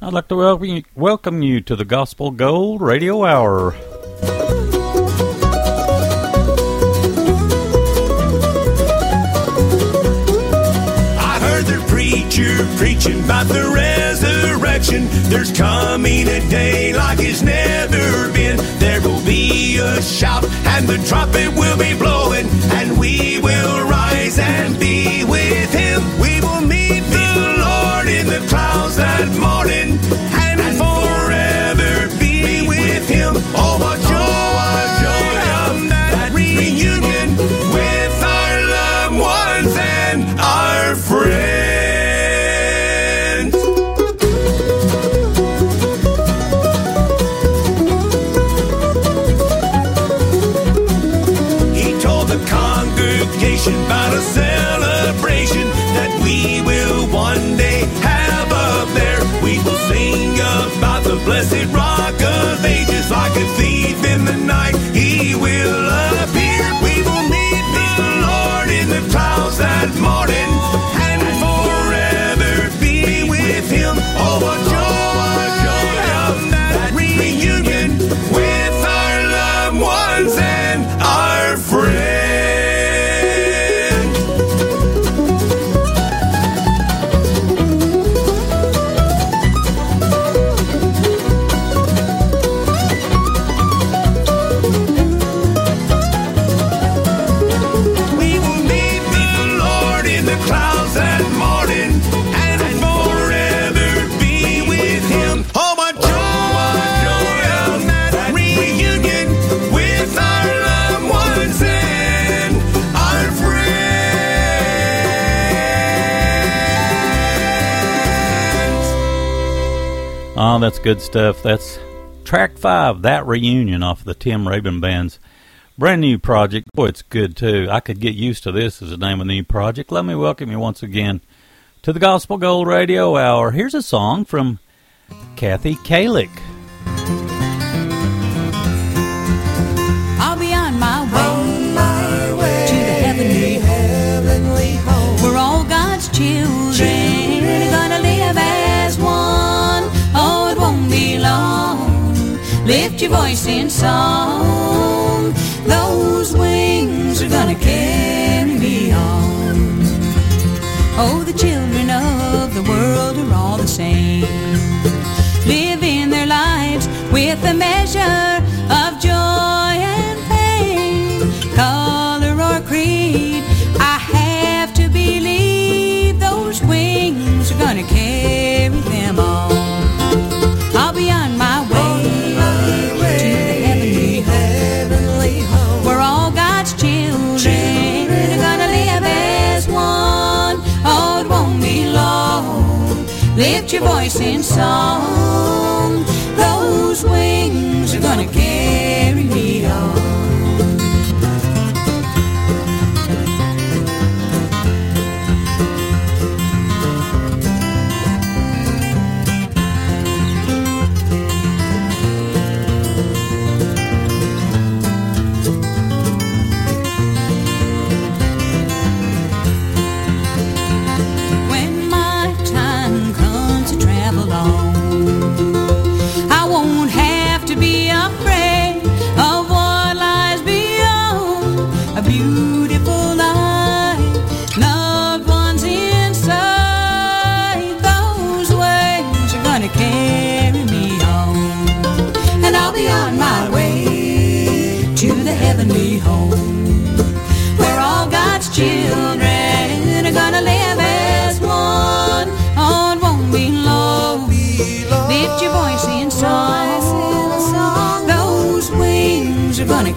I'd like to welcome you, to the Gospel Gold Radio Hour. I heard the preacher preaching about the resurrection. There's coming a day like it's never been. There will be a shout, and the trumpet will be blowing, and we will rise and be Oh, that's good stuff. That's track five, that reunion off the Tim Raybon Band's brand new project. Boy, it's good too. I could get used to this as the name of the new project. Let me welcome you once again to the Gospel Gold Radio Hour. Here's a song from Kathy Kallick. Your voice in song. Those wings are gonna carry me on. Oh, the children of the world are all the same living their lives with a measure of joy Lift your voice in song. Those wings are gonna carry me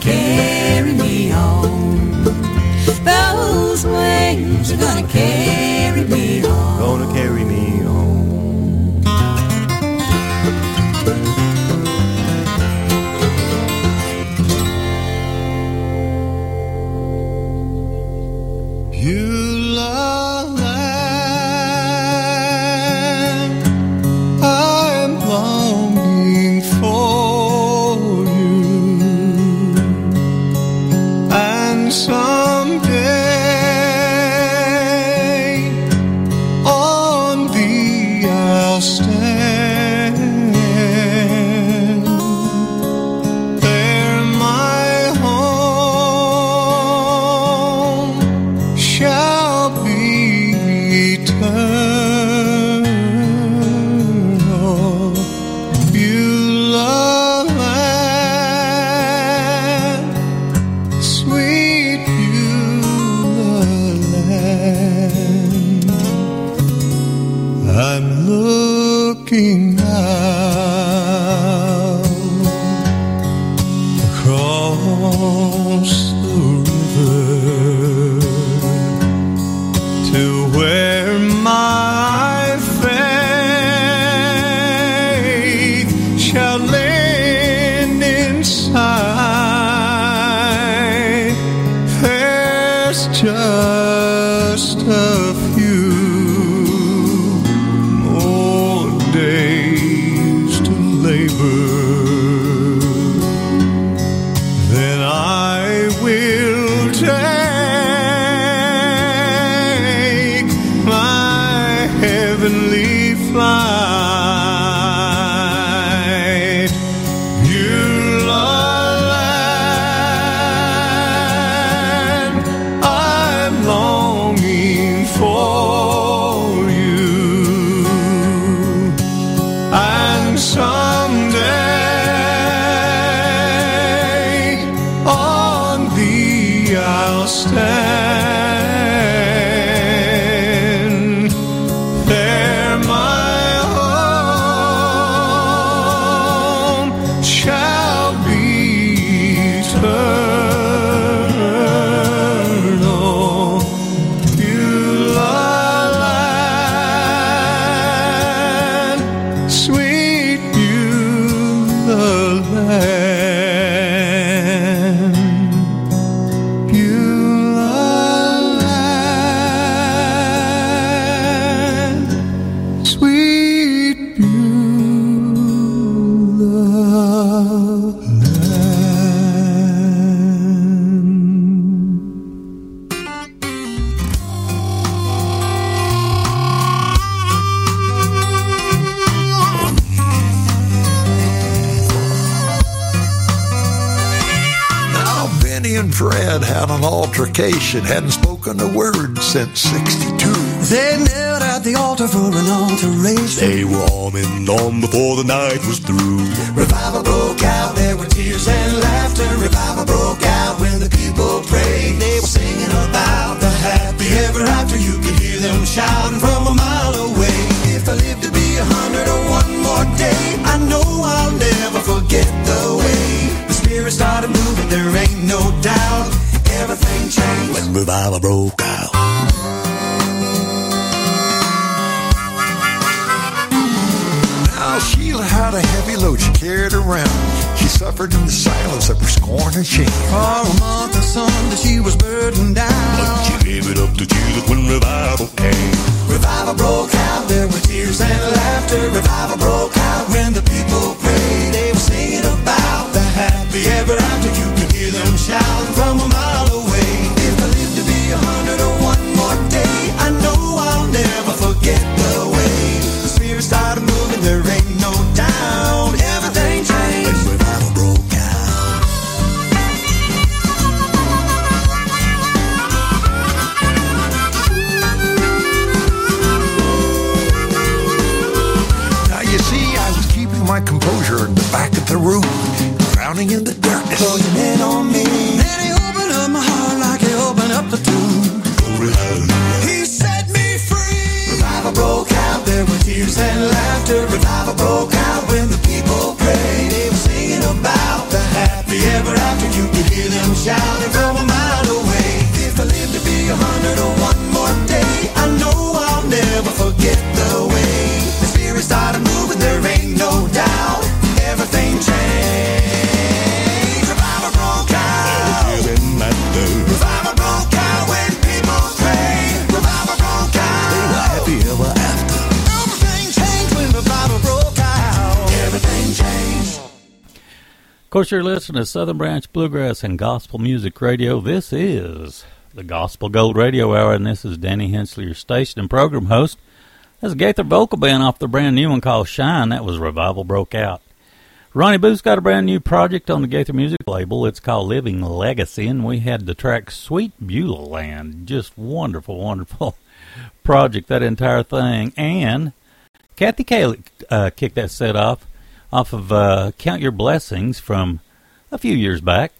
carry me on. Those wings are gonna carry to where my and Fred had an altercation, hadn't spoken a word since 62. They knelt at the altar for an alteration. They were arming on before the night was through. Revival broke out, there were tears and laughter. Revival broke out when the people prayed. They were singing about the happy ever after. You could hear them shouting from a mile away. If I live to be a hundred or one more day, I know I'll never forget the way the spirit started moving. There ain't no doubt, everything changed when revival broke out. Now, Sheila had a heavy load she carried around. She suffered in the silence of her scorn and shame. For a month or something, she was burdened down. But she gave it up to Jesus when revival came. Revival broke out, there were tears and laughter. Revival broke out when the people prayed. They were singing about the happy ever after. You could hear them shouting from the room, drowning in the darkness. Closing in on me. Then he opened up my heart like he opened up the tomb. Glory, hallelujah. He set me free. Revival broke out. There were tears and laughter. Revival broke out when the people prayed. They were singing about the happy ever after. You could hear them shouting from a course, you're listening to Southern Branch Bluegrass and Gospel Music Radio. This is the Gospel Gold Radio Hour, and this is Danny Hensley, your station and program host. That's Gaither vocal band off the brand new one called Shine. That was Revival Broke Out. Ronnie Booth's got a brand new project on the Gaither Music label. It's called Living Legacy, and we had the track Sweet Beulah Land. Just wonderful, wonderful project, that entire thing. And Kathy Kallick uh, kicked that set off off of uh, Count Your Blessings from a few years back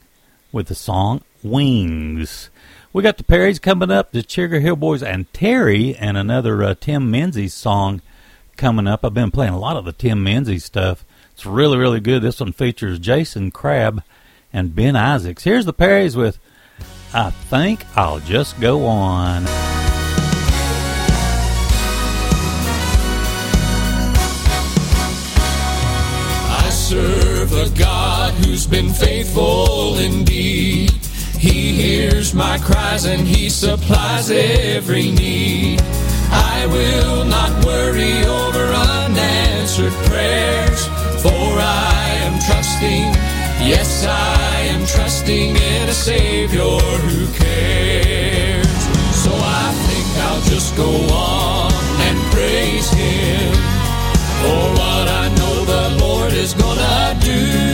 with the song Wings. We got the Perrys coming up, the Trigger Hill Boys, and Terry, and another uh, Tim Menzies song coming up. I've been playing a lot of the Tim Menzies stuff. It's really, really good. This one features Jason Crabb and Ben Isaacs. Here's the Perrys with I Think I'll Just Go On. serve a God who's been faithful indeed. He hears my cries and he supplies every need. I will not worry over unanswered prayers, for I am trusting, yes, I am trusting in a Savior who cares. So I think I'll just go on and praise Him for what I know Lord is gonna do.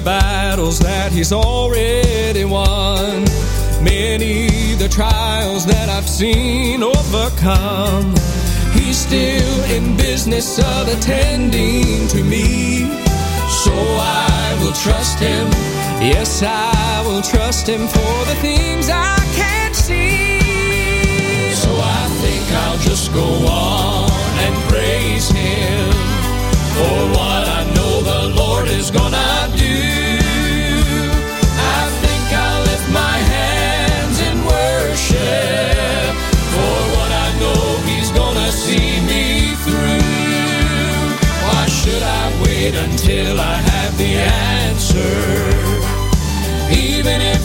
the battles that he's already won. Many the trials that I've seen overcome. He's still in business of attending to me. So I will trust him. Yes, I will trust him for the things I can't see. So I think I'll just go on and praise him for what I know the Lord is gonna do. I think I'll lift my hands in worship for what I know He's gonna see me through. Why should I wait until I have the answer? Even if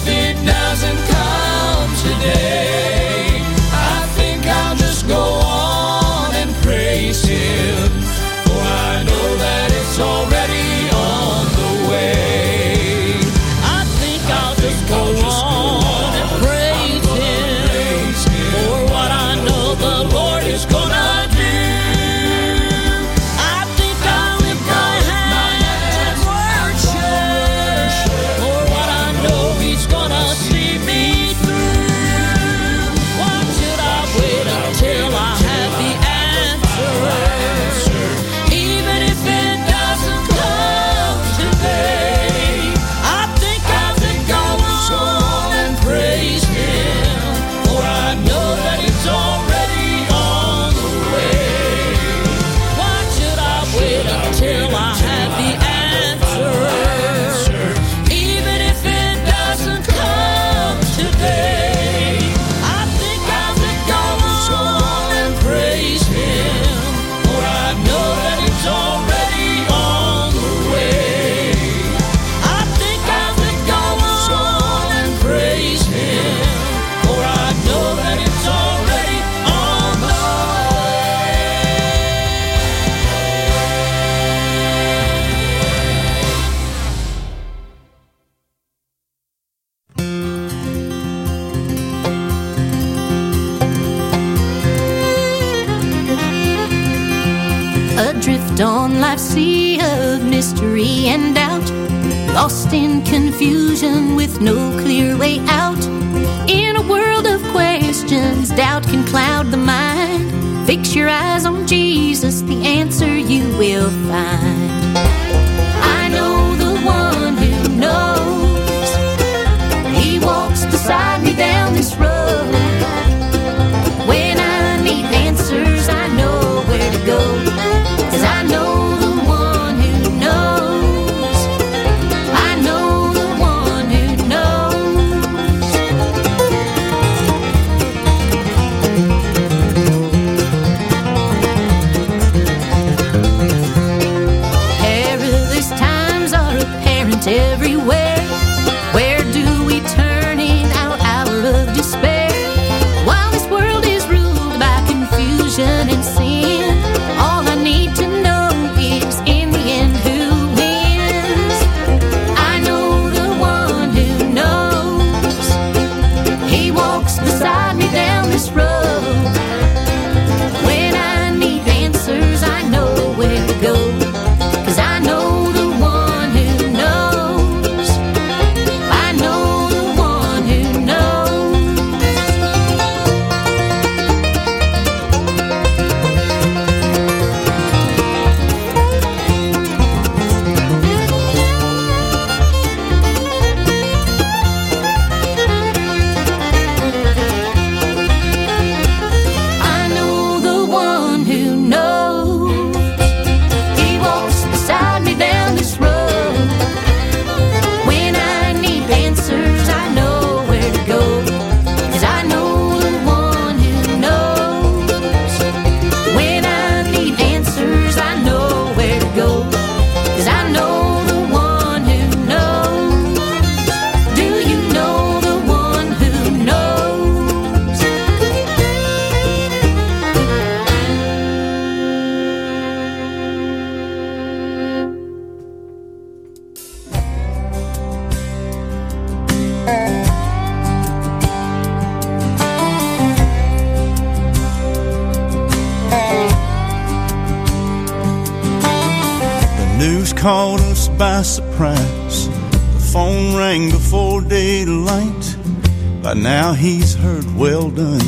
By now he's heard well done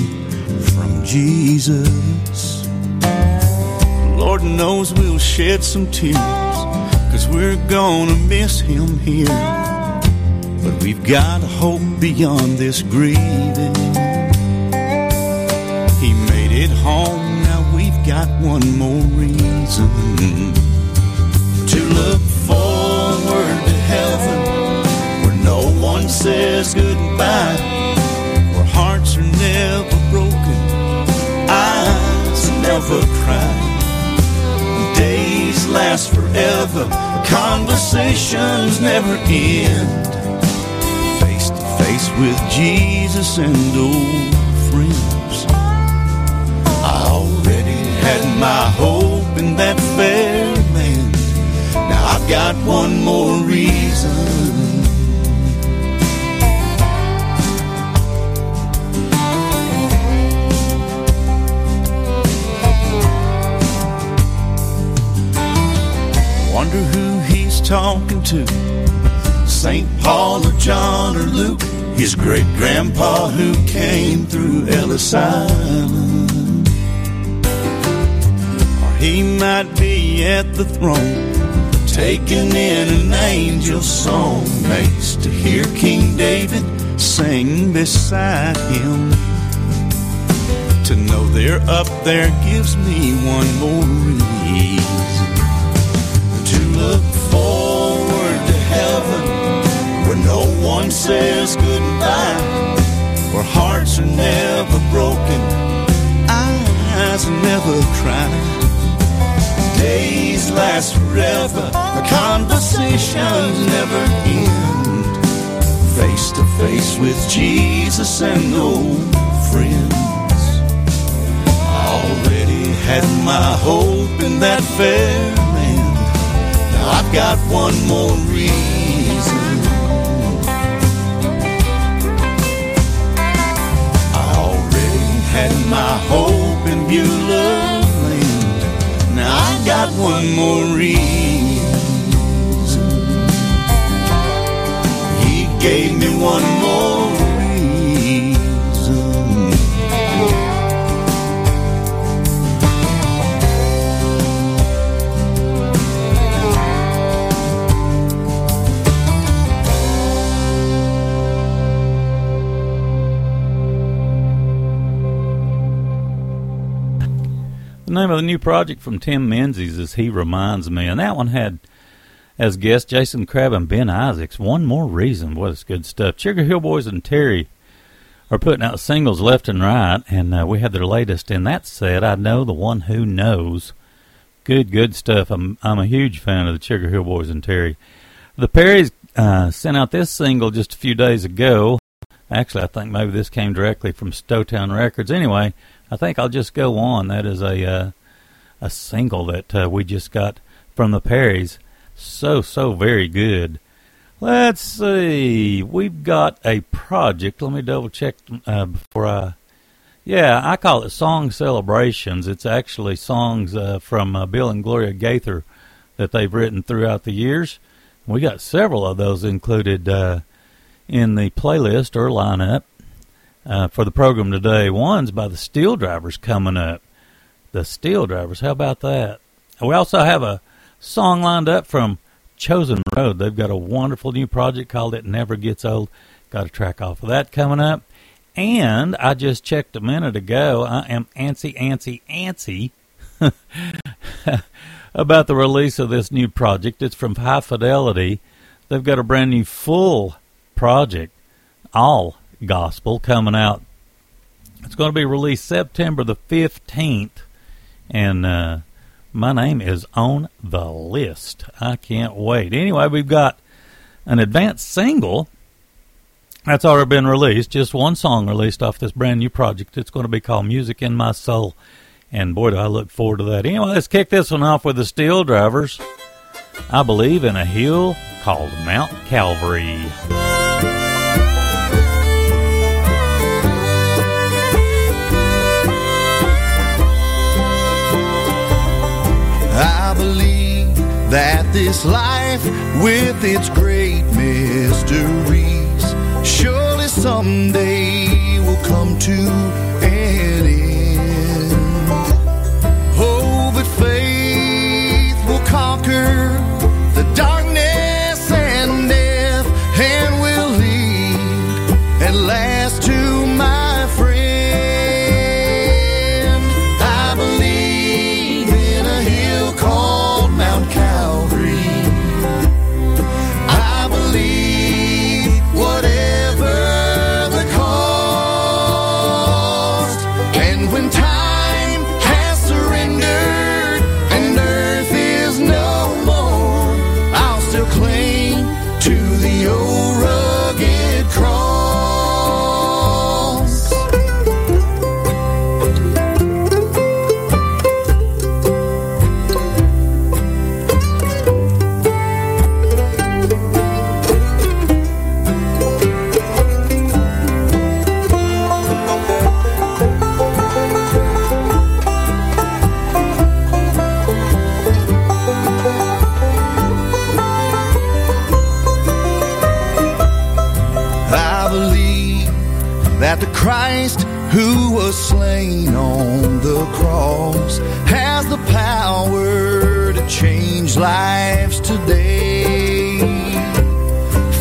from Jesus. Lord knows we'll shed some tears, cause we're gonna miss him here. But we've got hope beyond this grieving. He made it home, now we've got one more reason to look forward to heaven where no one says goodbye, never cry. Days last forever, conversations never end. Face to face with Jesus and old friends. I already had my hope in that fair land. Now I've got one more reason. Wonder who he's talking to. St. Paul or John or Luke, his great grandpa who came through Ellis Island. Or he might be at the throne, taking in an angel song, makes to hear King David sing beside him. To know they're up there gives me one more reason one says goodbye, where hearts are never broken, eyes never cry. Days last forever, the conversations never end. Face to face with Jesus and old friends. I already had my hope in that fair land. Now I've got one more reason. Had my hope in Beulah land. Now I've got one more reason. He gave me one more name of the new project from Tim Menzies is He Reminds Me, and that one had as guests Jason Crabb and Ben Isaacs. One more reason, what is good stuff. Sugar Hill Boys and Terry are putting out singles left and right, and uh, we had their latest in that set. I know the one who knows. Good, good stuff. I'm I'm a huge fan of the Sugar Hill Boys and Terry. The Perrys uh, sent out this single just a few days ago. Actually, I think maybe this came directly from Stowtown Records. Anyway, I think I'll just go on. That is a uh, a single that uh, we just got from the Perrys. So so very good. Let's see. We've got a project. Let me double check uh, before I. Yeah, I call it Song Celebrations. It's actually songs uh, from uh, Bill and Gloria Gaither that they've written throughout the years. We got several of those included uh, in the playlist or lineup uh, for the program today. One's by the Steel Drivers coming up. The Steel Drivers, how about that? We also have a song lined up from Chosen Road. They've got a wonderful new project called It Never Gets Old. Got a track off of that coming up. And I just checked a minute ago. I am antsy, antsy, antsy about the release of this new project. It's from High Fidelity. They've got a brand new full project, all gospel, coming out. It's going to be released September the 15th. And uh, my name is on the list. I can't wait. Anyway, we've got an advanced single that's already been released. Just one song released off this brand new project. It's going to be called Music in My Soul. And boy, do I look forward to that. Anyway, let's kick this one off with the Steel Drivers. I believe in a hill called Mount Calvary. Believe that this life with its great mysteries surely someday will come to an end. Oh, but faith will conquer to the old rugged cross. Christ who was slain on the cross has the power to change lives today.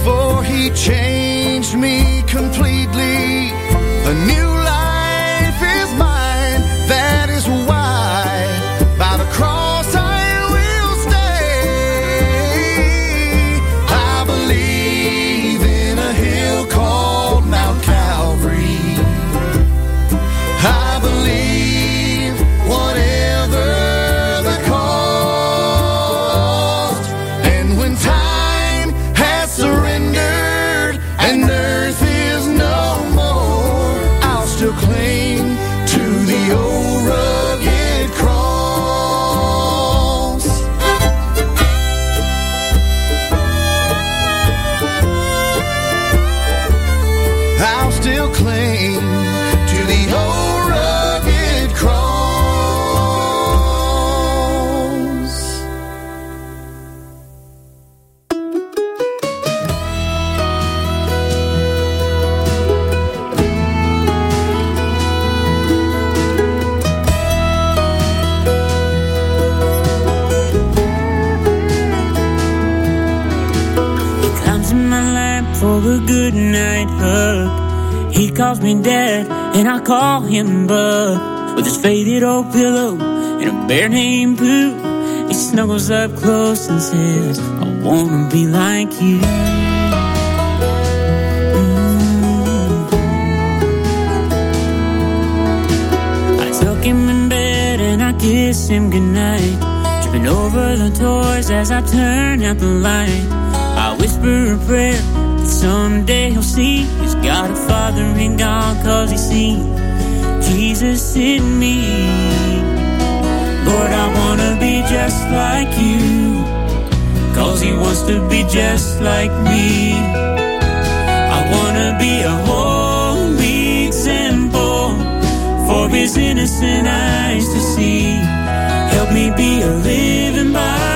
For he changed me completely. A new He calls me dad, and I call him bub. With his faded old pillow and a bear named Pooh, he snuggles up close and says, I wanna be like you. Mm. I tuck him in bed and I kiss him goodnight. Tripping over the toys as I turn out the light. I whisper a prayer that someday he'll see got a father in God cause he's seen Jesus in me. Lord, I wanna be just like you cause he wants to be just like me. I wanna be a holy example for his innocent eyes to see. Help me be a living Bible,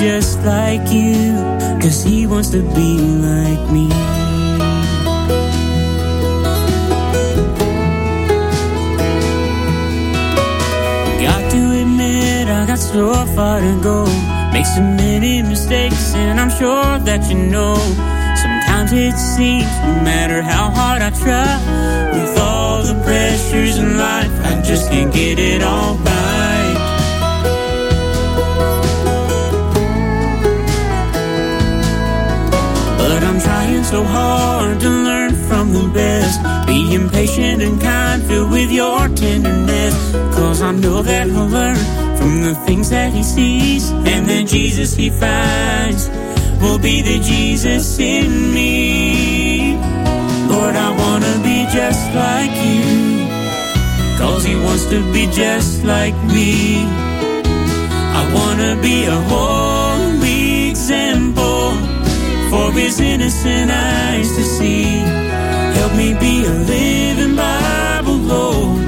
just like you, cause he wants to be like me. Got to admit, I got so far to go. Make so many mistakes, and I'm sure that you know. Sometimes it seems, no matter how hard I try, with all the pressures in life, I just can't get it all right. So hard to learn from the best. Being patient and kind, filled with your tenderness. Cause I know that he'll learn from the things that he sees. And the Jesus he finds will be the Jesus in me. Lord, I wanna be just like you. Cause he wants to be just like me. I wanna be a example for his innocent eyes to see. Help me be a living Bible, Lord,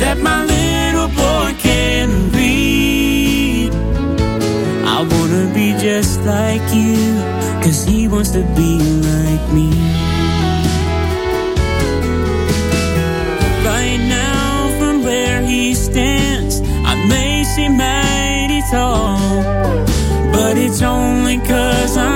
that my little boy can read. I wanna be just like you, cause he wants to be like me. Right now, from where he stands, I may seem mighty tall, but it's only cause I'm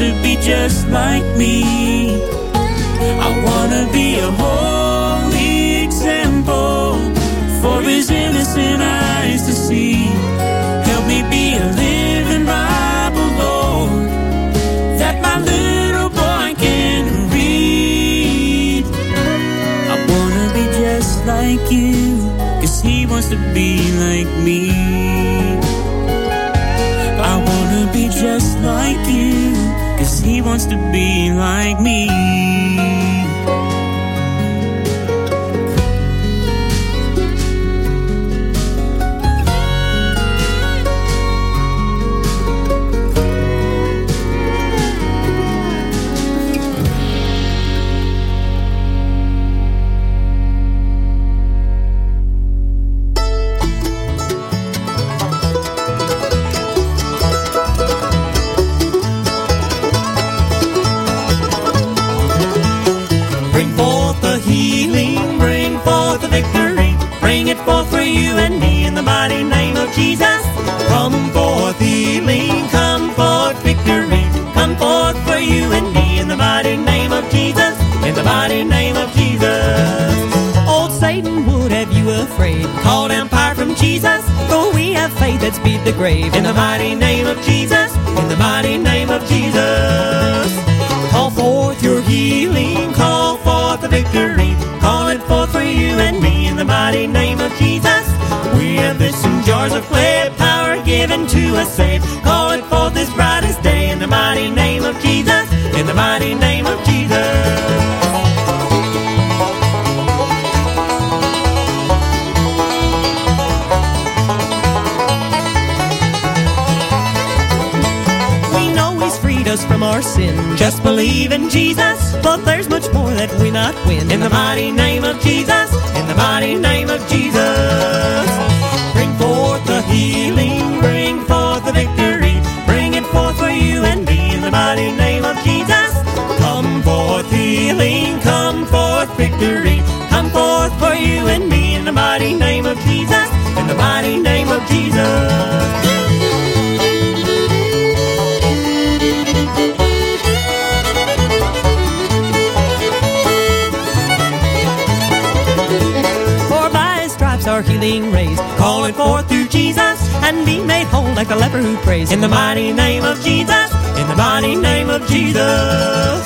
to be just like me. I wanna be a holy example for his innocent eyes to see. Help me be a living Bible, Lord, that my little boy can read. I wanna be just like you, cause he wants to be like me. Wants to be like me. For you and me in the mighty name of Jesus. Come forth healing, come forth victory, come forth for you and me in the mighty name of Jesus, in the mighty name of Jesus. Old Satan would have you afraid, call down power from Jesus, for we have faith that speed the grave in the mighty name of Jesus, in the mighty name of Jesus. Call forth your healing, call forth the victory, call it forth for you and me the mighty name of Jesus. We have this in jars of clay, power given to us saved. Call it forth this brightest day in the mighty name of Jesus, in the mighty name of Jesus. Sin. Just believe in Jesus, but there's much more that we not win. In the mighty name of Jesus, in the mighty name of Jesus. Bring forth the healing, bring forth the victory, bring it forth for you and me in the mighty name of Jesus. Come forth healing, come forth victory, come forth for you and me in the mighty name of Jesus, in the mighty name of Jesus. And be made whole like the leper who prays. In the mighty name of Jesus, in the mighty name of Jesus.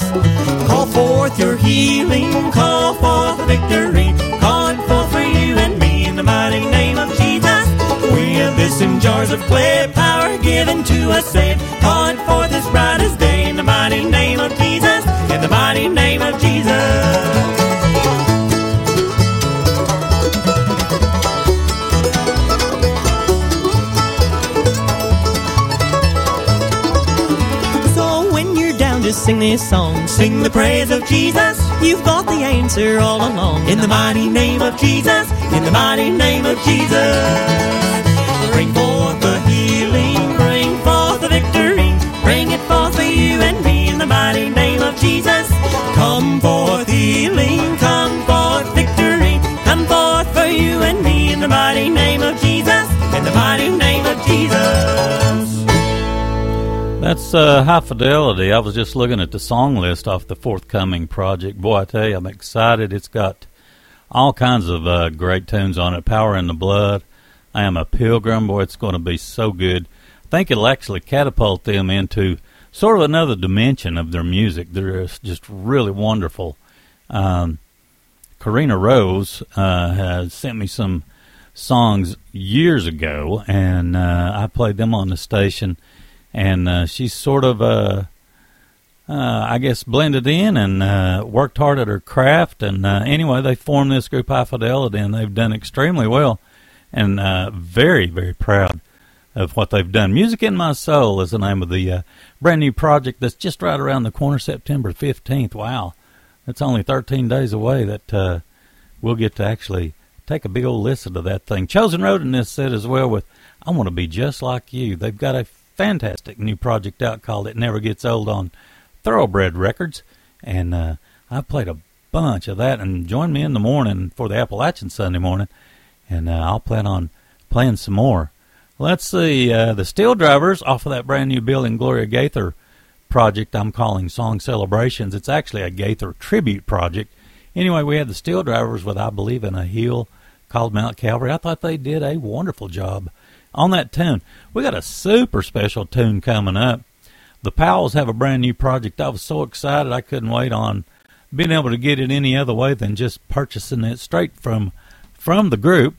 Call forth your healing, call forth the victory. Call forth for you and me in the mighty name of Jesus. We have this in jars of clay, power given to us saved. Call forth this brightest day in the mighty name of Jesus, sing this song. Sing the praise of Jesus. You've got the answer all along. In the mighty name of Jesus. In the mighty name of Jesus. Bring forth Uh, high fidelity. I was just looking at the song list off the forthcoming project. Boy, I tell you, I'm excited. It's got all kinds of uh, great tunes on it. Power in the Blood. I am a pilgrim. Boy, it's going to be so good. I think it'll actually catapult them into sort of another dimension of their music. They're just really wonderful. Um, Corrina Rose uh, has sent me some songs years ago, and uh, I played them on the station. And uh, she's sort of, uh, uh, I guess, blended in and uh, worked hard at her craft. And uh, anyway, they formed this group, High Fidelity, and they've done extremely well. And uh, very, very proud of what they've done. Music in My Soul is the name of the uh, brand new project that's just right around the corner, September 15th. Wow. that's only 13 days away that uh, we'll get to actually take a big old listen to that thing. Chosen Road in this set as well with I Want to Be Just Like You. They've got a fantastic new project out called It Never Gets Old on Thoroughbred Records. And uh, I played a bunch of that. And join me in the morning for the Appalachian Sunday morning. And uh, I'll plan on playing some more. Let's see. Uh, the Steel Drivers off of that brand new Bill and Gloria Gaither project I'm calling Song Celebrations. It's actually a Gaither tribute project. Anyway, we had the Steel Drivers with I Believe in a Hill called Mount Calvary. I thought they did a wonderful job on that tune. We got a super special tune coming up. The Powells have a brand new project. I was so excited I couldn't wait on being able to get it any other way than just purchasing it straight from from the group.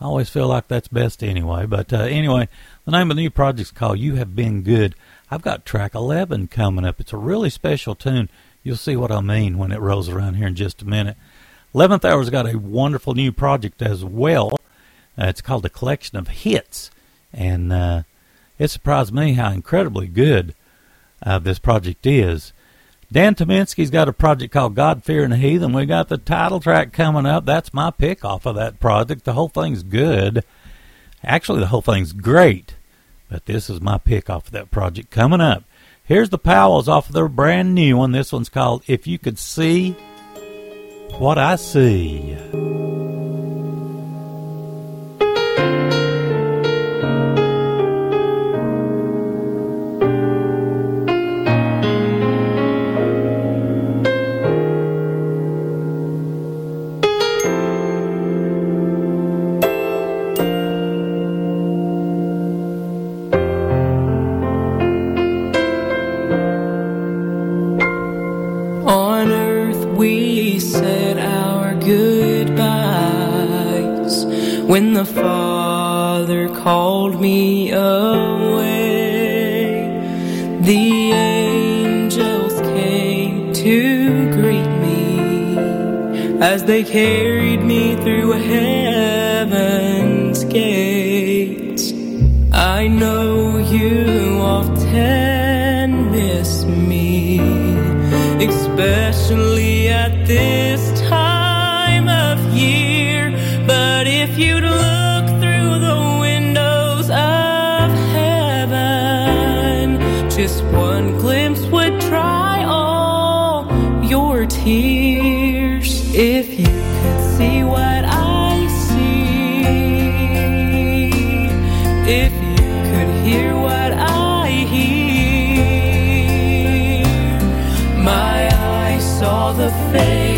I always feel like that's best anyway. But uh, anyway, the name of the new project is called You Have Been Good. I've got track 11 coming up. It's a really special tune. You'll see what I mean when it rolls around here in just a minute. 11th Hour's got a wonderful new project as well. Uh, it's called a collection of hits, and uh, it surprised me how incredibly good uh, this project is. Dan Tyminski's got a project called God Fearing Heathen. We got the title track coming up. That's my pick off of that project. The whole thing's good. Actually, the whole thing's great, but this is my pick off of that project coming up. Here's the Powells off of their brand new one. This one's called If You Could See What I See. We said our goodbyes when the Father called me away. The angels came to greet me as they carried me through heaven's gates. I know you often especially at this time of year. But if you'd saw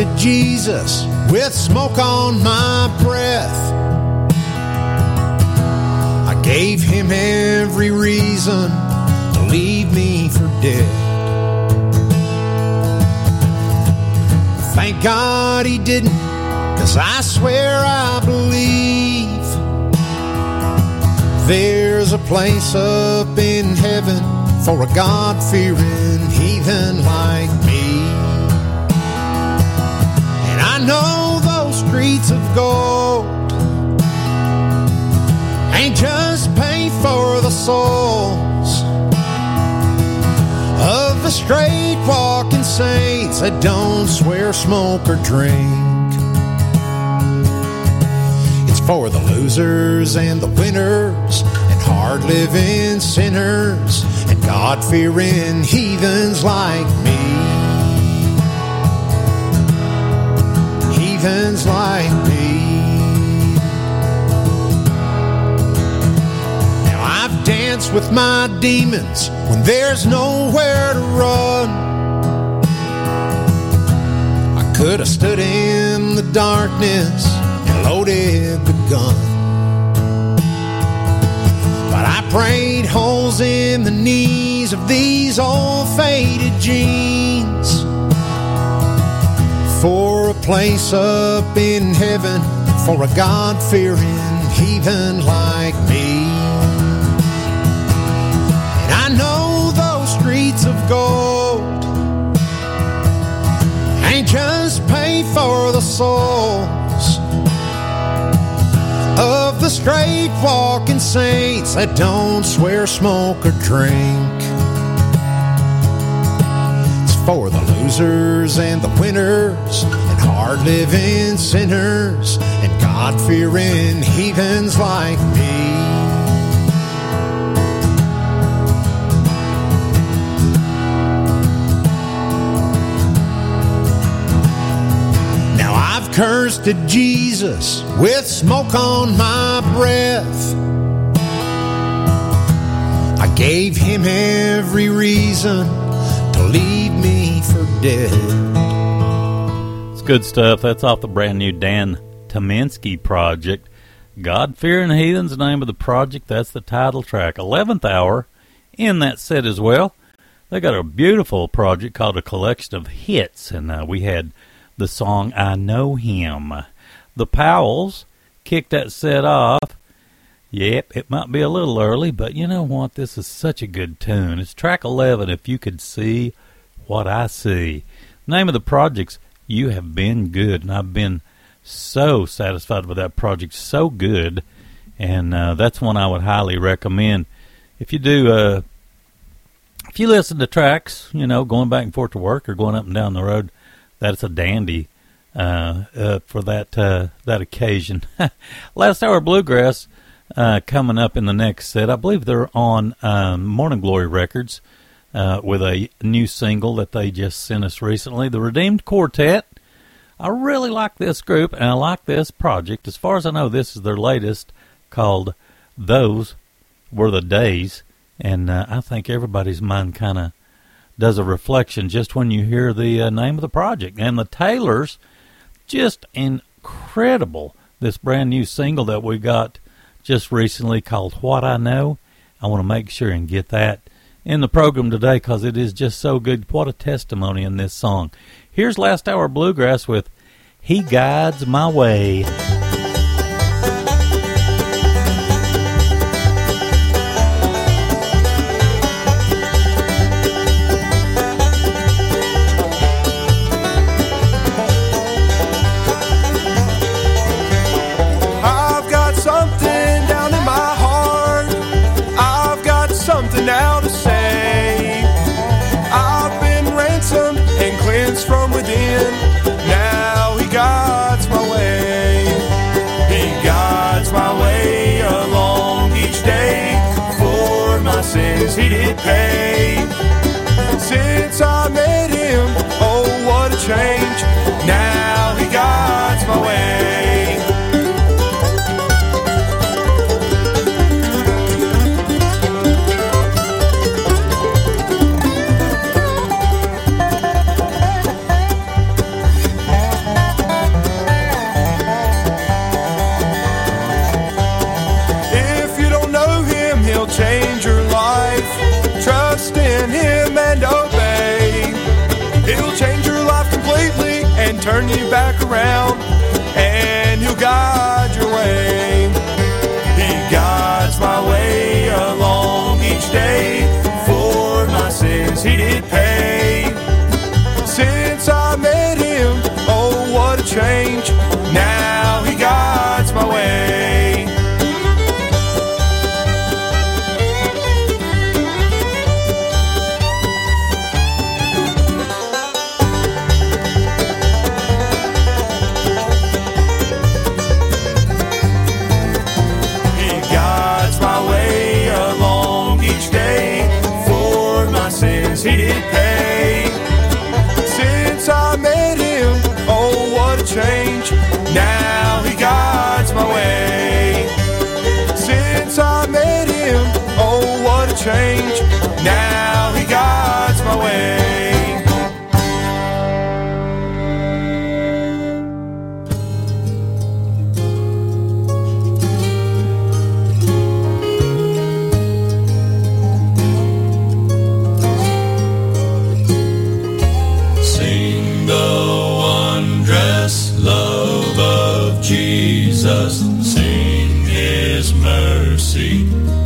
to Jesus with smoke on my breath. I gave him every reason to leave me for dead. Thank God he didn't, cause I swear I believe there's a place up in heaven for a God fearing heathen like me. streets of gold ain't just paid for the souls of the straight walking saints that don't swear, smoke, or drink. It's for the losers and the winners and hard living sinners and God fearing heathens like me. Heathens like me. Now I've danced with my demons when there's nowhere to run. I could have stood in the darkness and loaded the gun. But I prayed holes in the knees of these old faded jeans for place up in heaven for a God fearing heathen like me. And I know those streets of gold ain't just paid for the souls of the straight walking saints that don't swear, smoke, or drink. It's for the losers and the winners, hard living sinners, and God fearing heathens like me. Now I've cursed at Jesus with smoke on my breath. I gave him every reason to leave me for dead. It's good stuff. That's off the brand new Dan Tyminski project. God Fearing Heathen's the name of the project. That's the title track. 11th hour in that set as well. They got a beautiful project called A Collection of Hits, and uh, we had the song I Know Him. The Powells kicked that set off. Yep, it might be a little early, but you know what? This is such a good tune. It's track 11, If You Could See What I See. Name of the project's You Have Been Good, and I've been so satisfied with that project. So good, and uh, that's one I would highly recommend. If you do, uh, if you listen to tracks, you know, going back and forth to work or going up and down the road, that's a dandy uh, uh, for that uh, that occasion. Last hour bluegrass uh, coming up in the next set. I believe they're on um, Morning Glory Records uh, with a new single that they just sent us recently, the Redeemed Quartet. I really like this group and I like this project. As far as I know, this is their latest called Those Were the Days. And uh, I think everybody's mind kind of does a reflection just when you hear the uh, name of the project. And the Taylors, just incredible. This brand new single that we got just recently called What I Know. I want to make sure and get that in the program today because it is just so good. What a testimony in this song. Here's Last Hour Bluegrass with He Guides My Way. see.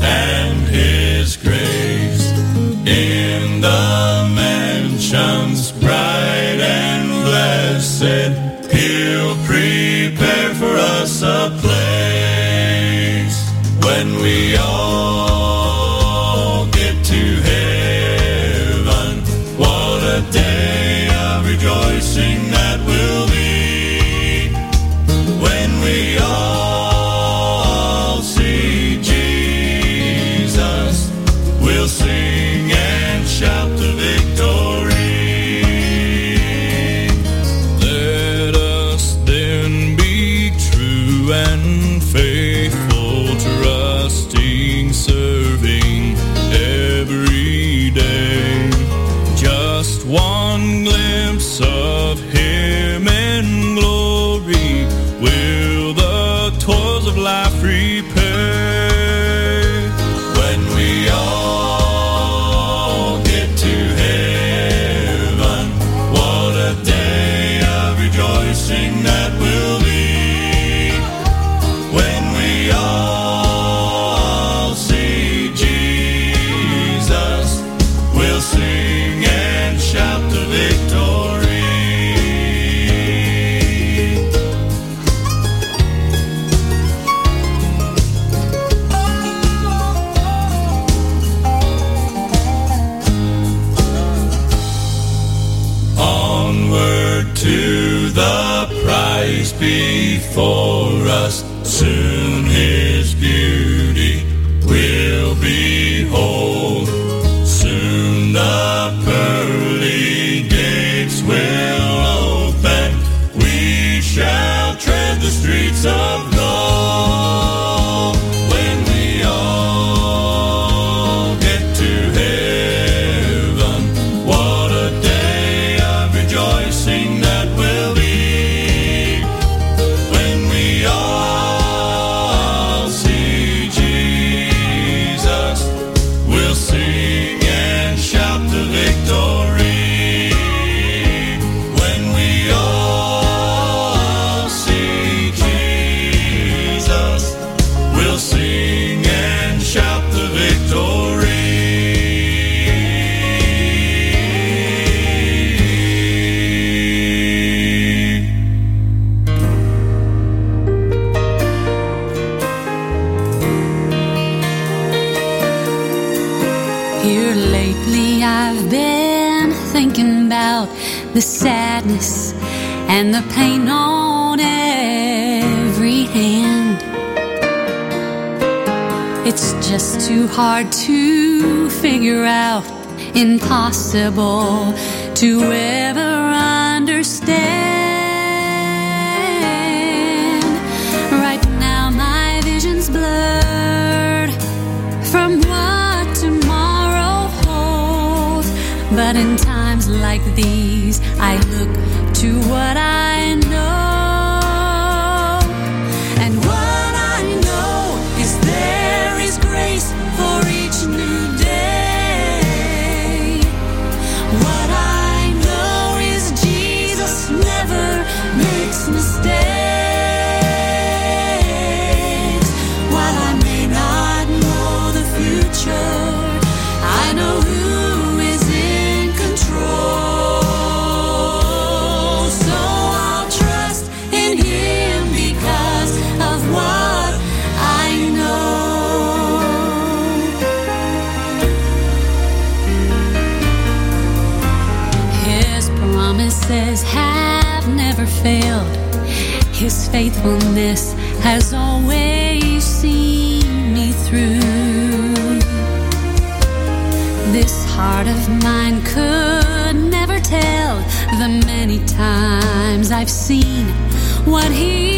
hard to figure out, impossible to ever understand. Right now, my vision's blurred from what tomorrow holds, but in times like these, I look to what I has always seen me through. This heart of mine could never tell the many times I've seen what he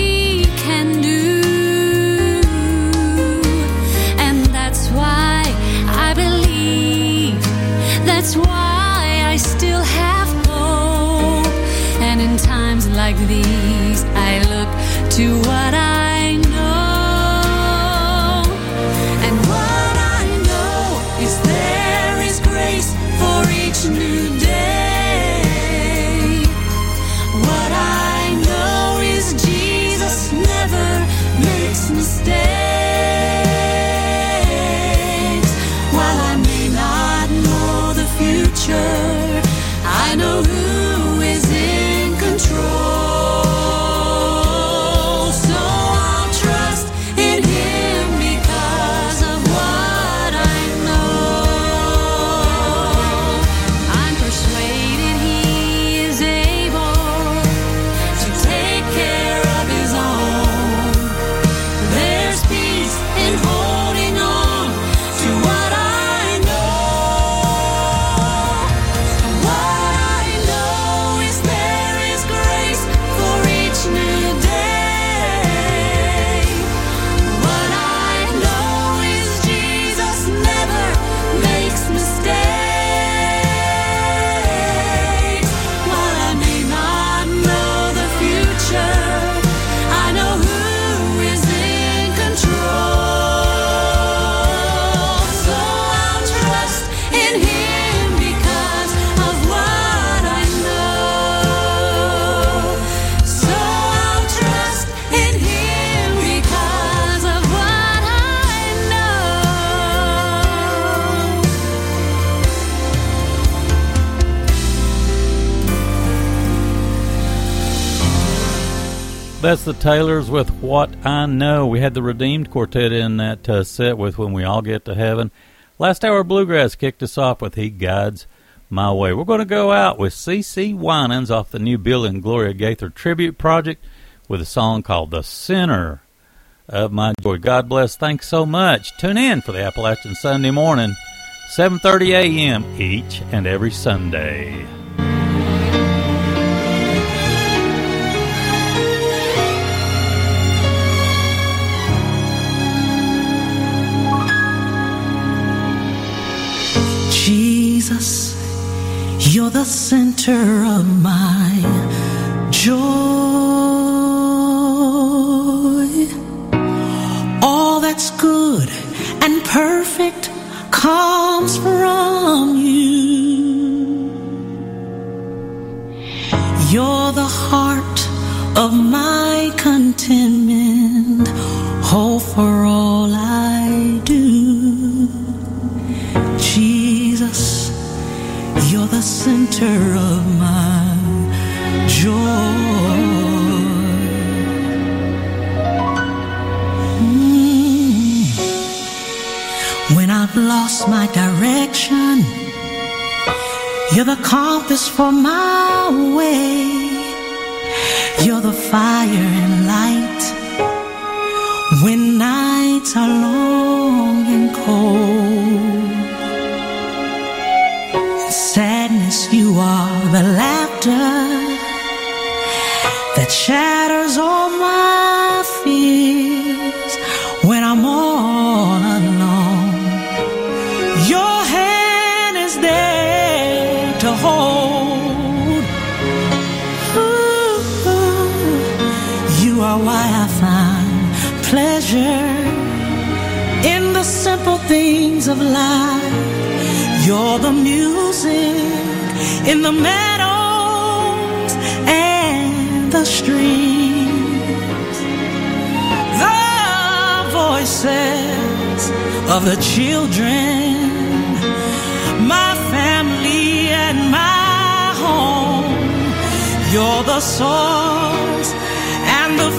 That's the Taylors with What I Know. We had the Redeemed Quartet in that uh, set with When We All Get to Heaven. Last hour, Bluegrass kicked us off with He Guides My Way. We're going to go out with CeCe Winans off the new Bill and Gloria Gaither tribute project with a song called The Center of My Joy. God bless. Thanks so much. Tune in for the Appalachian Sunday morning, 7.30 a.m. each and every Sunday. Jesus, you're the center of my joy. All that's good and perfect comes from you. You're the heart of my contentment, hope for all I do. Center of my joy. When I've lost my direction, you're the compass for my way. You're the fire and light when nights are long and cold. You are the laughter that shatters all my fears when I'm all alone. Your hand is there to hold. Ooh, you are why I find pleasure in the simple things of life. You're the music in the meadows and the streams. The voices of the children, my family and my home. You're the source and the